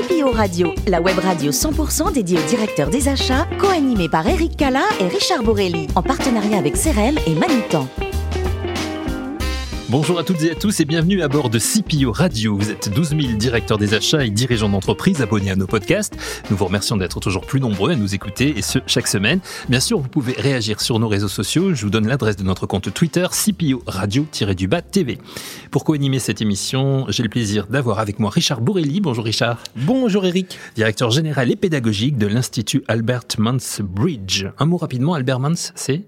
CPO Radio, la web radio 100% dédiée aux directeurs des achats, co-animée par Eric Cala et Richard Borelli, en partenariat avec CRM et Manitan. Bonjour à toutes et à tous et bienvenue à bord de CPO Radio. Vous êtes 12 000 directeurs des achats et dirigeants d'entreprise abonnés à nos podcasts. Nous vous remercions d'être toujours plus nombreux à nous écouter et ce, chaque semaine. Bien sûr, vous pouvez réagir sur nos réseaux sociaux. Je vous donne l'adresse de notre compte Twitter, CPO Radio-du-bas TV. Pour co-animer cette émission, j'ai le plaisir d'avoir avec moi Richard Bourrelli. Bonjour Richard. Bonjour Eric. Directeur général et pédagogique de l'Institut Albert Mansbridge. Un mot rapidement, Albert Mans, c'est?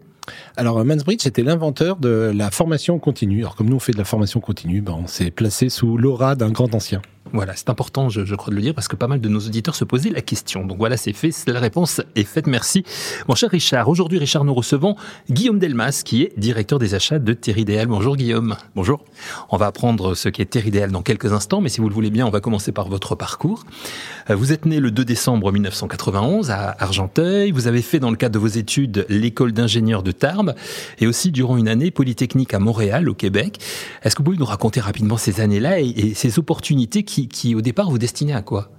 Alors, Mansbridge était l'inventeur de la formation continue. Alors, comme nous, on fait de la formation continue, ben, on s'est placé sous l'aura d'un grand ancien. Voilà, c'est important, je, crois, de le dire, parce que pas mal de nos auditeurs se posaient la question. Donc voilà, c'est fait, la réponse est faite, merci. Mon cher Richard, aujourd'hui, Richard, nous recevons Guillaume Delmas, qui est directeur des achats de Terridéal. Bonjour Guillaume. Bonjour. On va apprendre ce qu'est Terridéal dans quelques instants, mais si vous le voulez bien, on va commencer par votre parcours. Euh, vous êtes né le 2 décembre 1991 à Argenteuil. Vous avez fait, dans le cadre de vos études, l'école d'ingénieur de Tarbes et aussi, durant une année, Polytechnique à Montréal, au Québec. Est-ce que vous pouvez nous raconter rapidement ces années-là et, et ces opportunités qui qui, au départ vous destinait à quoi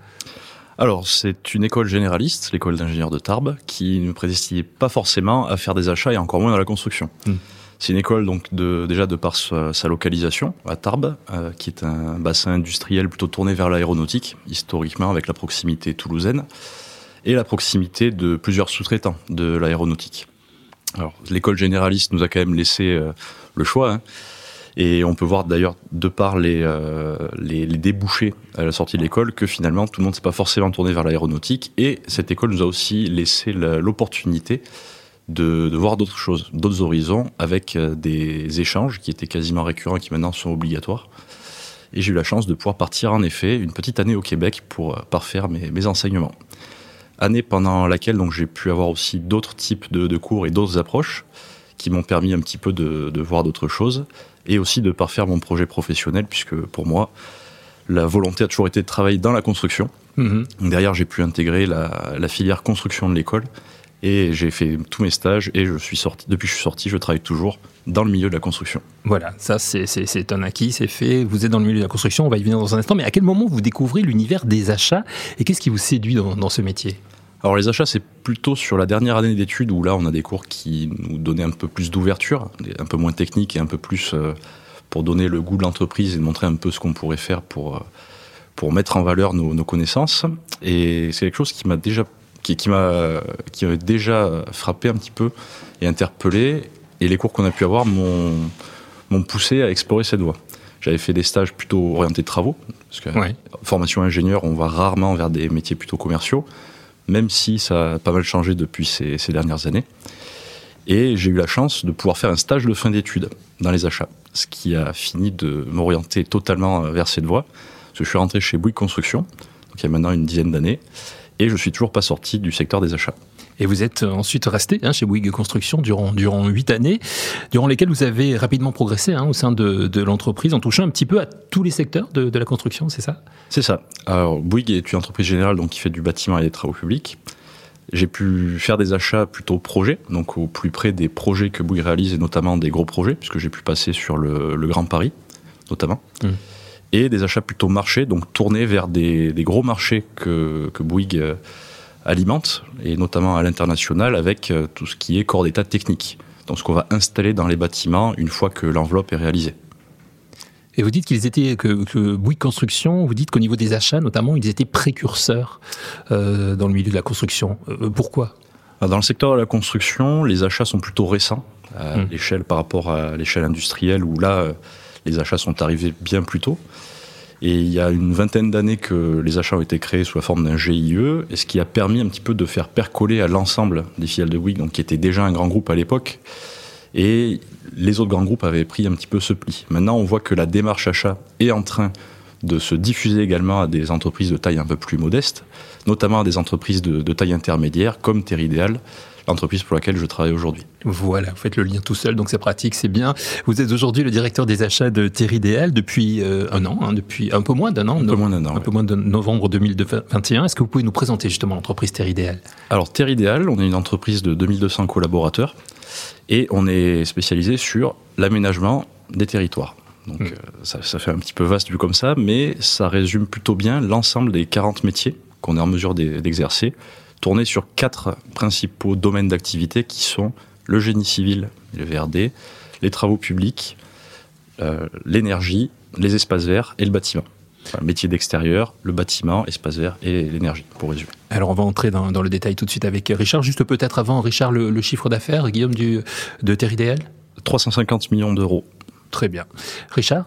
alors, c'est une école généraliste, l'école d'ingénieurs de Tarbes, qui ne prédestinait pas forcément à faire des achats et encore moins dans la construction. Hmm. C'est une école donc de, déjà de par sa, localisation à Tarbes, euh, qui est un bassin industriel plutôt tourné vers l'aéronautique, historiquement avec la proximité toulousaine et la proximité de plusieurs sous-traitants de l'aéronautique. Alors, l'école généraliste nous a quand même laissé euh, le choix. Hein. Et on peut voir d'ailleurs, de par les, euh, les, les, débouchés à la sortie de l'école, que finalement tout le monde s'est pas forcément tourné vers l'aéronautique. Et cette école nous a aussi laissé l'opportunité de, voir d'autres choses, d'autres horizons, avec euh, des échanges qui étaient quasiment récurrents et qui maintenant sont obligatoires. Et j'ai eu la chance de pouvoir partir en effet une petite année au Québec pour euh, parfaire mes, enseignements. Année pendant laquelle j'ai pu avoir aussi d'autres types de, cours et d'autres approches qui m'ont permis un petit peu de voir d'autres choses et aussi de parfaire mon projet professionnel, puisque pour moi, la volonté a toujours été de travailler dans la construction. Mhm. Derrière, j'ai pu intégrer la, la filière construction de l'école et j'ai fait tous mes stages et je suis sorti. Depuis que je suis sorti, je travaille toujours dans le milieu de la construction. Voilà, ça c'est un acquis, c'est fait. Vous êtes dans le milieu de la construction, on va y venir dans un instant. Mais à quel moment vous découvrez l'univers des achats et qu'est-ce qui vous séduit dans, dans ce métier? Alors les achats, c'est plutôt sur la dernière année d'études où là, on a des cours qui nous donnaient un peu plus d'ouverture, un peu moins technique et un peu plus euh, pour donner le goût de l'entreprise et montrer un peu ce qu'on pourrait faire pour, euh, pour mettre en valeur nos, nos connaissances. Et c'est quelque chose qui m'a déjà qui, qui m'a qui avait déjà frappé un petit peu et interpellé. Et les cours qu'on a pu avoir m'ont m'ont poussé à explorer cette voie. J'avais fait des stages plutôt orientés travaux, parce que formation ingénieur, on va rarement vers des métiers plutôt commerciaux même si ça a pas mal changé depuis ces, dernières années. Et j'ai eu la chance de pouvoir faire un stage de fin d'études dans les achats, ce qui a fini de m'orienter totalement vers cette voie. Parce que je suis rentré chez Bouygues Construction, donc il y a maintenant une dizaine d'années, et je suis toujours pas sorti du secteur des achats. Et vous êtes ensuite resté hein, chez Bouygues Construction durant durant huit années, durant lesquelles vous avez rapidement progressé hein, au sein de, de l'entreprise, en touchant un petit peu à tous les secteurs de, de la construction, c'est ça? C'est ça. Alors Bouygues est une entreprise générale donc qui fait du bâtiment et des travaux publics. J'ai pu faire des achats plutôt projets, donc au plus près des projets que Bouygues réalise et notamment des gros projets, puisque j'ai pu passer sur le, le Grand Paris, notamment. Mmh. Et des achats plutôt marchés, donc tournés vers des, des gros marchés que, que Bouygues euh, alimente, et notamment à l'international, avec euh, tout ce qui est corps d'état technique. Donc ce qu'on va installer dans les bâtiments une fois que l'enveloppe est réalisée. Et vous dites qu'ils étaient que, que Bouygues Construction, vous dites qu'au niveau des achats notamment, ils étaient précurseurs euh, dans le milieu de la construction. Euh, pourquoi? Dans le secteur de la construction, les achats sont plutôt récents à hum. l'échelle par rapport à l'échelle industrielle où là, les achats sont arrivés bien plus tôt. Et il y a une vingtaine d'années que les achats ont été créés sous la forme d'un GIE, et ce qui a permis un petit peu de faire percoler à l'ensemble des filiales de Bouygues, donc qui était déjà un grand groupe à l'époque. Et les autres grands groupes avaient pris un petit peu ce pli. Maintenant, on voit que la démarche achat est en train de se diffuser également à des entreprises de taille un peu plus modeste, notamment à des entreprises de, taille intermédiaire comme Teridéal, l'entreprise pour laquelle je travaille aujourd'hui. Voilà, vous faites le lien tout seul, donc c'est pratique, c'est bien. Vous êtes aujourd'hui le directeur des achats de Teridéal depuis euh, un an, hein, depuis un peu moins d'un an. Un peu moins d'un an. Un peu moins de novembre 2021. Est-ce que vous pouvez nous présenter justement l'entreprise Teridéal Alors Teridéal, on est une entreprise de 2200 collaborateurs et on est spécialisé sur l'aménagement des territoires. Donc hmm. ça, ça, fait un petit peu vaste vu comme ça, mais ça résume plutôt bien l'ensemble des 40 métiers qu'on est en mesure d'exercer, tournés sur quatre principaux domaines d'activité qui sont le génie civil, le VRD, les travaux publics, euh, l'énergie, les espaces verts et le bâtiment. métier d'extérieur, le bâtiment, espace vert et l'énergie, pour résumer. Alors on va entrer dans, le détail tout de suite avec Richard. Juste peut-être avant, Richard, le, chiffre d'affaires, Guillaume, du, de Terre Idéal 350 millions d'euros. Très bien. Richard?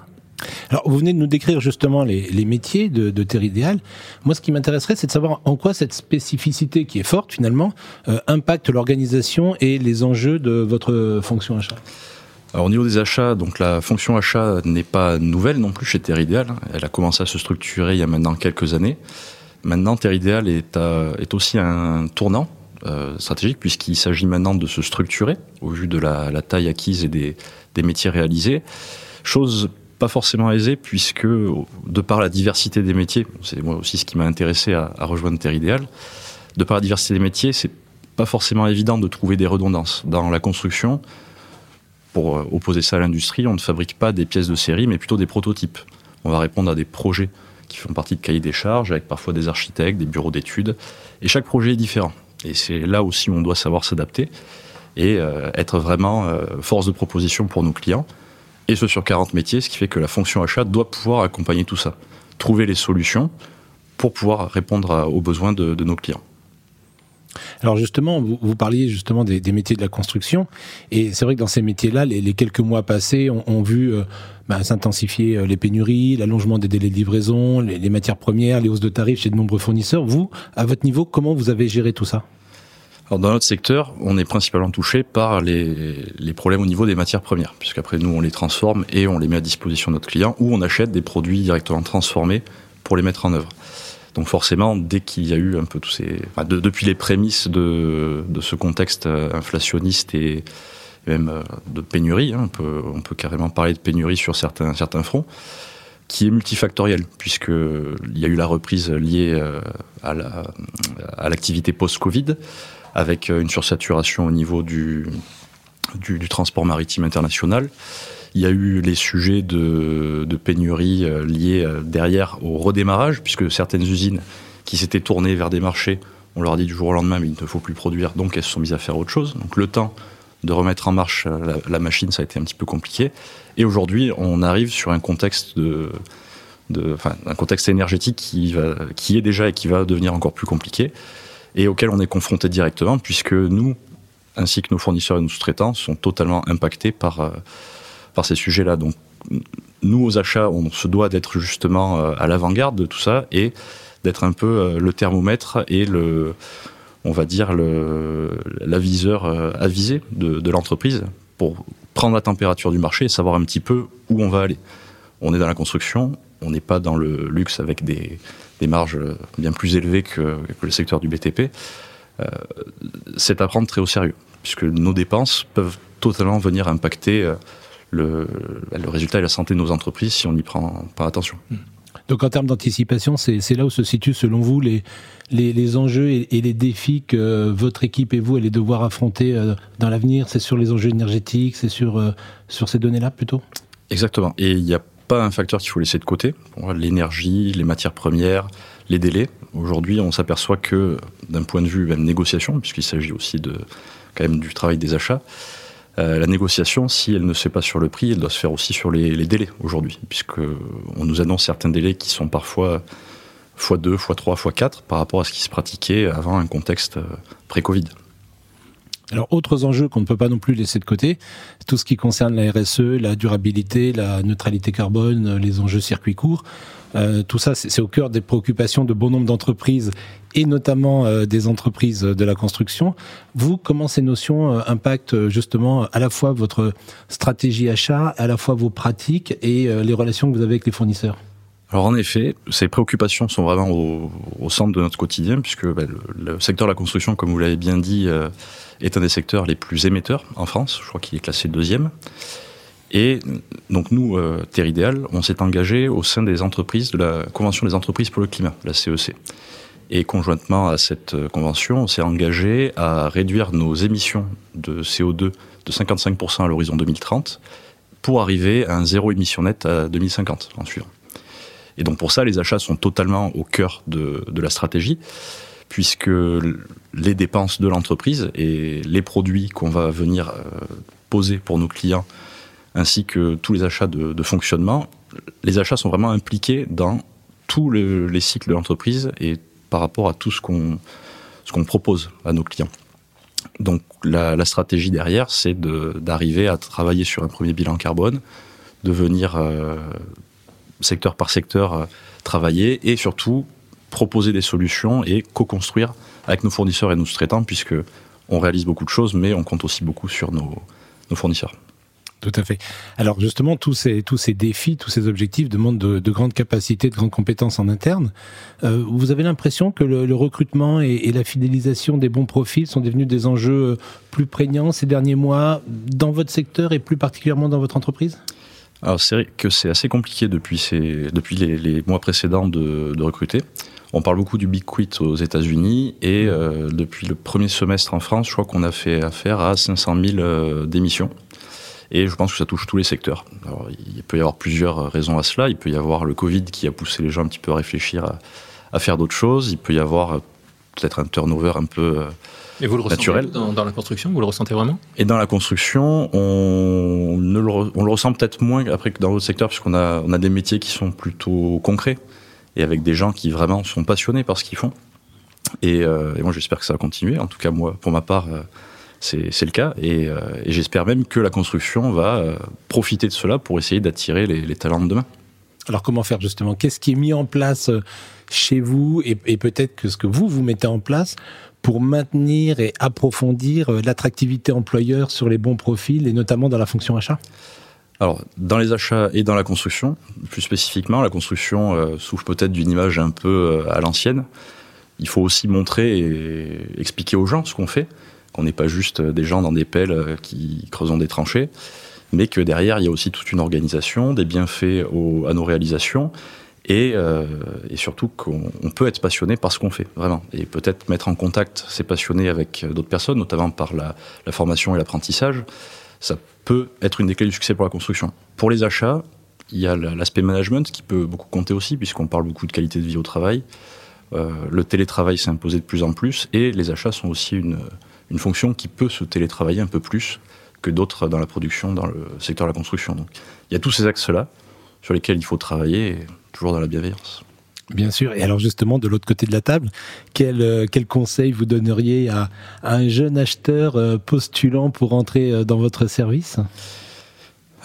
Alors, vous venez de nous décrire justement les, métiers de, de Terre Idéal. Moi, ce qui m'intéresserait, c'est de savoir en quoi cette spécificité, qui est forte finalement, euh, impacte l'organisation et les enjeux de votre fonction achat. Alors, au niveau des achats, donc la fonction achat n'est pas nouvelle non plus chez Terre Idéal. Elle a commencé à se structurer il y a maintenant quelques années. Maintenant, Terre Idéal est, est aussi un tournant euh, stratégique puisqu'il s'agit maintenant de se structurer au vu de la, taille acquise et des, des, métiers réalisés. Chose pas forcément aisée puisque de par la diversité des métiers, c'est moi aussi ce qui m'a intéressé à, rejoindre Terre Idéal, de par la diversité des métiers, c'est pas forcément évident de trouver des redondances. Dans la construction, pour euh, opposer ça à l'industrie, on ne fabrique pas des pièces de série, mais plutôt des prototypes. On va répondre à des projets qui font partie de cahiers des charges, avec parfois des architectes, des bureaux d'études, et chaque projet est différent. Et c'est là aussi où on doit savoir s'adapter et euh, être vraiment euh, force de proposition pour nos clients. Et ce sur 40 métiers, ce qui fait que la fonction achat doit pouvoir accompagner tout ça, trouver les solutions pour pouvoir répondre aux besoins de nos clients. Alors justement, vous, parliez justement des, métiers de la construction, et c'est vrai que dans ces métiers-là, les, les, quelques mois passés ont, ont vu euh, bah, s'intensifier euh, les pénuries, l'allongement des délais de livraison, les, les, matières premières, les hausses de tarifs chez de nombreux fournisseurs. Vous, à votre niveau, comment vous avez géré tout ça? Alors dans notre secteur, on est principalement touché par les, les problèmes au niveau des matières premières, puisqu'après nous on les transforme et on les met à disposition de notre client, ou on achète des produits directement transformés pour les mettre en œuvre. Donc forcément, dès qu'il y a eu un peu tous ces, depuis les prémices de, de, ce contexte euh, inflationniste et même euh, de pénurie, hein, on, peut, on peut carrément parler de pénurie sur certains, certains fronts, qui est multifactoriel, puisqu'il y a eu la reprise liée euh, à l'activité la, post-Covid, avec une sursaturation au niveau du, transport maritime international. Il y a eu les sujets de, pénurie euh, liés euh, derrière au redémarrage, puisque certaines usines qui s'étaient tournées vers des marchés, on leur a dit du jour au lendemain, mais il ne faut plus produire, donc elles se sont mises à faire autre chose. Donc le temps de remettre en marche euh, la, machine, ça a été un petit peu compliqué. Et aujourd'hui, on arrive sur un contexte de, enfin, un contexte énergétique qui, est déjà et qui va devenir encore plus compliqué, et auquel on est confronté directement, puisque nous, ainsi que nos fournisseurs et nos sous-traitants, sont totalement impactés par par ces sujets-là. Donc, nous, aux achats, on se doit d'être justement euh, à l'avant-garde de tout ça et d'être un peu euh, le thermomètre et le, on va dire, l'aviseur euh, avisé de, l'entreprise pour prendre la température du marché et savoir un petit peu où on va aller. On est dans la construction, on n'est pas dans le luxe avec des, marges bien plus élevées que, que, le secteur du BTP. Euh, c'est à prendre très au sérieux, puisque nos dépenses peuvent totalement venir impacter le, le, résultat et la santé de nos entreprises si on n'y prend pas attention. Hmm. Donc en termes d'anticipation, c'est là où se situent selon vous les, enjeux et, les défis que votre équipe et vous allez devoir affronter euh, dans l'avenir? C'est sur les enjeux énergétiques, c'est sur, euh, sur ces données-là plutôt? Exactement. Et il n'y a pas un facteur qu'il faut laisser de côté. L'énergie, les matières premières, les délais. Aujourd'hui, on s'aperçoit que d'un point de vue même négociation, puisqu'il s'agit aussi de quand même du travail des achats, euh, la négociation, si elle ne se fait pas sur le prix, elle doit se faire aussi sur les, les délais aujourd'hui, puisque on nous annonce certains délais qui sont parfois x2, x3, x4 par rapport à ce qui se pratiquait avant un contexte euh, pré-Covid. Alors, autres enjeux qu'on ne peut pas non plus laisser de côté, tout ce qui concerne la RSE, la durabilité, la neutralité carbone, les enjeux circuits courts. Euh, tout ça, c'est au cœur des préoccupations de bon nombre d'entreprises et notamment euh, des entreprises de la construction. Vous, comment ces notions euh, impactent justement à la fois votre stratégie achat, à la fois vos pratiques et les relations que vous avez avec les fournisseurs? Alors en effet, ces préoccupations sont vraiment au, centre de notre quotidien, puisque ben, le, secteur de la construction, comme vous l'avez bien dit, est un des secteurs les plus émetteurs en France. Je crois qu'il est classé deuxième. Et donc nous, euh, Terre Idéal, on s'est engagé au sein des entreprises de la Convention des entreprises pour le climat, la CEC. E Et conjointement à cette euh, convention, on s'est engagé à réduire nos émissions de CO2 de 55% à l'horizon 2030 pour arriver à un zéro émission nette à 2050 en suivant. Et donc pour ça, les achats sont totalement au cœur de, de la stratégie, puisque les dépenses de l'entreprise et les produits qu'on va venir euh, poser pour nos clients, ainsi que tous les achats de, fonctionnement, les achats sont vraiment impliqués dans tous les cycles de l'entreprise et par rapport à tout ce qu'on propose à nos clients. Donc la, stratégie derrière, c'est d'arriver à travailler sur un premier bilan carbone, de venir euh, secteur par secteur euh, travailler et surtout proposer des solutions et co-construire avec nos fournisseurs et nos sous-traitants puisque on réalise beaucoup de choses, mais on compte aussi beaucoup sur nos fournisseurs. Tout à fait. Alors justement, tous ces, défis, tous ces objectifs demandent de, de grandes capacités, de grandes compétences en interne. Euh, vous avez l'impression que le, recrutement et, la fidélisation des bons profils sont devenus des enjeux plus prégnants ces derniers mois dans votre secteur et plus particulièrement dans votre entreprise? Alors c'est vrai que c'est assez compliqué depuis, les, mois précédents de, recruter. On parle beaucoup du big quit aux États-Unis et euh, depuis le premier semestre en France, je crois qu'on a fait affaire à 500 000 euh, démissions. Et je pense que ça touche tous les secteurs. Alors, il peut y avoir plusieurs raisons à cela. Il peut y avoir le Covid qui a poussé les gens un petit peu à réfléchir à, à faire d'autres choses. Il peut y avoir euh, peut-être un turnover un peu Et vous le naturel. ressentez dans, dans la construction? Vous le ressentez vraiment? Et dans la construction, on, ne le, re- on le ressent peut-être moins après que dans d'autres secteurs, puisqu'on a, on a des métiers qui sont plutôt concrets et avec des gens qui vraiment sont passionnés par ce qu'ils font. Et, euh, et moi, j'espère que ça va continuer. En tout cas, moi, pour ma part, euh, c'est le cas. Et, euh, et j'espère même que la construction va euh, profiter de cela pour essayer d'attirer les, les talents de demain. Alors comment faire justement? Qu'est-ce qui est mis en place euh, chez vous et, et peut-être que ce que vous, vous mettez en place pour maintenir et approfondir l'attractivité employeur sur les bons profils et notamment dans la fonction achat? Alors, dans les achats et dans la construction, plus spécifiquement, la construction euh, souffre peut-être d'une image un peu à l'ancienne. Il faut aussi montrer et expliquer aux gens ce qu'on fait, qu'on n'est pas juste des gens dans des pelles euh, qui creusent des tranchées, mais que derrière, il y a aussi toute une organisation, des bienfaits à nos réalisations, et, euh, surtout qu'on on peut être passionné par ce qu'on fait, vraiment. Et peut-être mettre en contact ces passionnés avec d'autres personnes, notamment par la, formation et l'apprentissage, ça peut être une des clés du succès pour la construction. Pour les achats, il y a la- l'aspect management qui peut beaucoup compter aussi, puisqu'on parle beaucoup de qualité de vie au travail. Euh, le télétravail s'est imposé de plus en plus, et les achats sont aussi une, une fonction qui peut se télétravailler un peu plus que d'autres dans la production, dans le secteur de la construction. Donc, il y a tous ces axes-là sur lesquels il faut travailler, toujours dans la bienveillance. Bien sûr. Et alors justement, de l'autre côté de la table, quel, euh, quel conseil vous donneriez à, à un jeune acheteur euh, postulant pour entrer euh, dans votre service?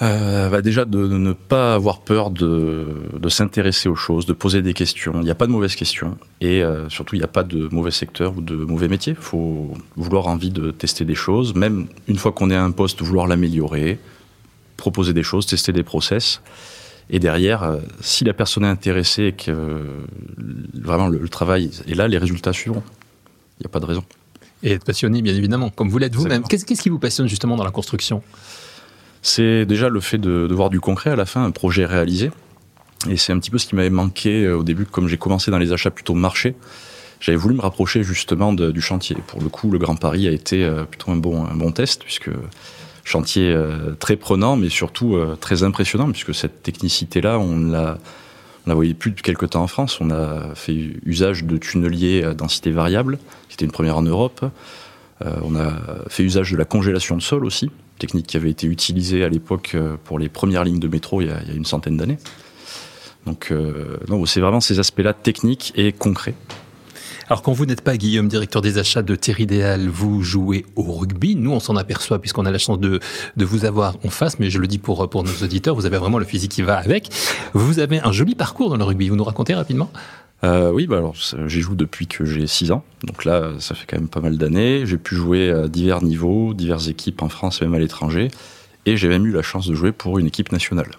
Euh, bah déjà de ne pas avoir peur de, de s'intéresser aux choses, de poser des questions. Il n'y a pas de mauvaises questions et euh, surtout il n'y a pas de mauvais secteur ou de mauvais métier. Il faut vouloir envie de tester des choses, même une fois qu'on est à un poste, vouloir l'améliorer, proposer des choses, tester des process. Et derrière, euh, si la personne est intéressée et que euh, vraiment le, le travail est là, les résultats suivront. Il n'y a pas de raison. Et être passionné, bien évidemment, comme vous l'êtes vous-même. Qu'est-ce qui vous passionne justement dans la construction? C'est déjà le fait de, de voir du concret à la fin, un projet réalisé. Et c'est un petit peu ce qui m'avait manqué euh, au début, comme j'ai commencé dans les achats plutôt marché. J'avais voulu me rapprocher justement de- du chantier. Pour le coup, le Grand Paris a été euh, plutôt un bon, un bon test, puisque chantier euh, très prenant, mais surtout très impressionnant, puisque cette technicité-là, on l'a la voyait plus depuis quelques temps en France. On a fait usage de tunneliers à densité variable, qui était une première en Europe. On a fait usage de la congélation de sol aussi, technique qui avait été utilisée à l'époque euh, pour les premières lignes de métro il y a, une centaine d'années. Donc, euh, c'est vraiment ces aspects-là techniques et concrets. Alors quand vous n'êtes pas Guillaume, directeur des achats de Terridéal, vous jouez au rugby. Nous, on s'en aperçoit puisqu'on a la chance de, vous avoir en face, mais je le dis pour nos auditeurs, vous avez vraiment le physique qui va avec. Vous avez un joli parcours dans le rugby. Vous nous racontez rapidement? Euh, oui, bah alors j'y joue depuis que j'ai 6 ans, donc là ça fait quand même pas mal d'années. J'ai pu jouer à divers niveaux, diverses équipes en France et même à l'étranger, et j'ai même eu la chance de jouer pour une équipe nationale,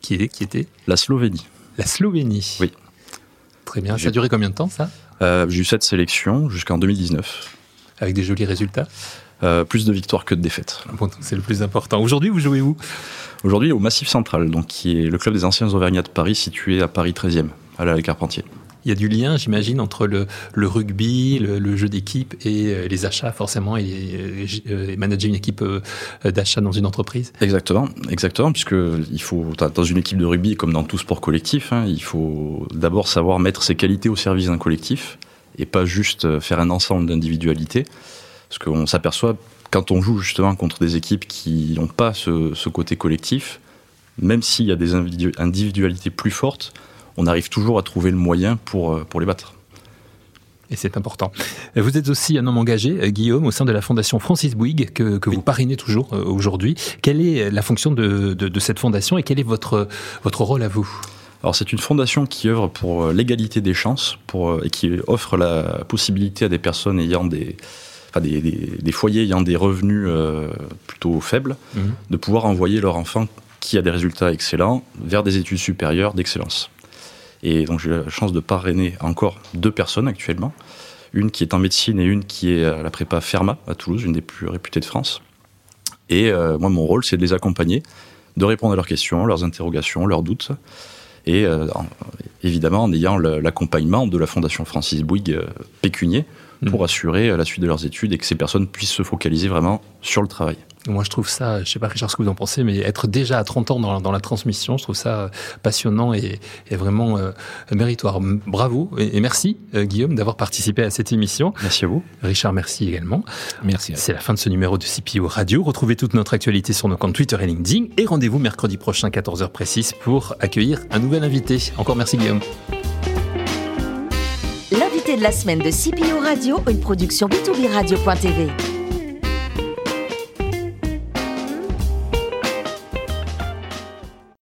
qui, est, qui était la Slovénie. la Slovénie. Oui. Très bien. Ça a duré combien de temps ça? Euh, j'ai eu cette sélection jusqu'en 2019. Avec des jolis résultats? Euh, plus de victoires que de défaites. Bon, c'est le plus important. Aujourd'hui, vous jouez où? Aujourd'hui au Massif Central, donc qui est le club des anciens Auvergnats de Paris situé à Paris 13e, à la Carpentier. Il y a du lien, j'imagine, entre le, rugby, le, jeu d'équipe et euh, les achats, forcément, et, manager une équipe d'achat dans une entreprise. Exactement, exactement, puisque il faut, dans une équipe de rugby, comme dans tout sport collectif, hein, il faut d'abord savoir mettre ses qualités au service d'un collectif et pas juste faire un ensemble d'individualités. Parce qu'on s'aperçoit, quand on joue justement contre des équipes qui n'ont pas ce, côté collectif, même s'il y a des individualités plus fortes, on arrive toujours à trouver le moyen pour, euh, pour les battre. Et c'est important. Vous êtes aussi un homme engagé, euh, Guillaume, au sein de la Fondation Francis Bouygues, que, que vous parrainez toujours euh, aujourd'hui. Quelle est la fonction de, de, de, cette fondation et quel est votre, votre rôle à vous? Alors c'est une fondation qui œuvre pour l'égalité des chances pour, et qui offre la possibilité à des personnes ayant des, enfin des, des, des foyers ayant des revenus plutôt faibles mhm. de pouvoir envoyer leur enfant qui a des résultats excellents vers des études supérieures d'excellence. Et donc j'ai la chance de parrainer encore deux personnes actuellement, une qui est en médecine et une qui est à la prépa Ferma à Toulouse, une des plus réputées de France. Et euh, moi, mon rôle, c'est de les accompagner, de répondre à leurs questions, leurs interrogations, leurs doutes, et euh, évidemment en ayant l'accompagnement de la Fondation Francis Bouygues euh, pécunier pour mmh. assurer la suite de leurs études et que ces personnes puissent se focaliser vraiment sur le travail. Moi, je trouve ça, je sais pas Richard ce que vous en pensez, mais être déjà à 30 ans dans, dans la transmission, je trouve ça passionnant et, et vraiment euh, méritoire. Bravo et, merci euh, Guillaume d'avoir participé à cette émission. Merci à vous. Richard, merci également. Merci. C'est la fin de ce numéro de CPO Radio. Retrouvez toute notre actualité sur nos comptes Twitter et LinkedIn et rendez-vous mercredi prochain 14h précise pour accueillir un nouvel invité. Encore merci Guillaume. L'invité de la semaine de CPO Radio, une production b2b radio.tv.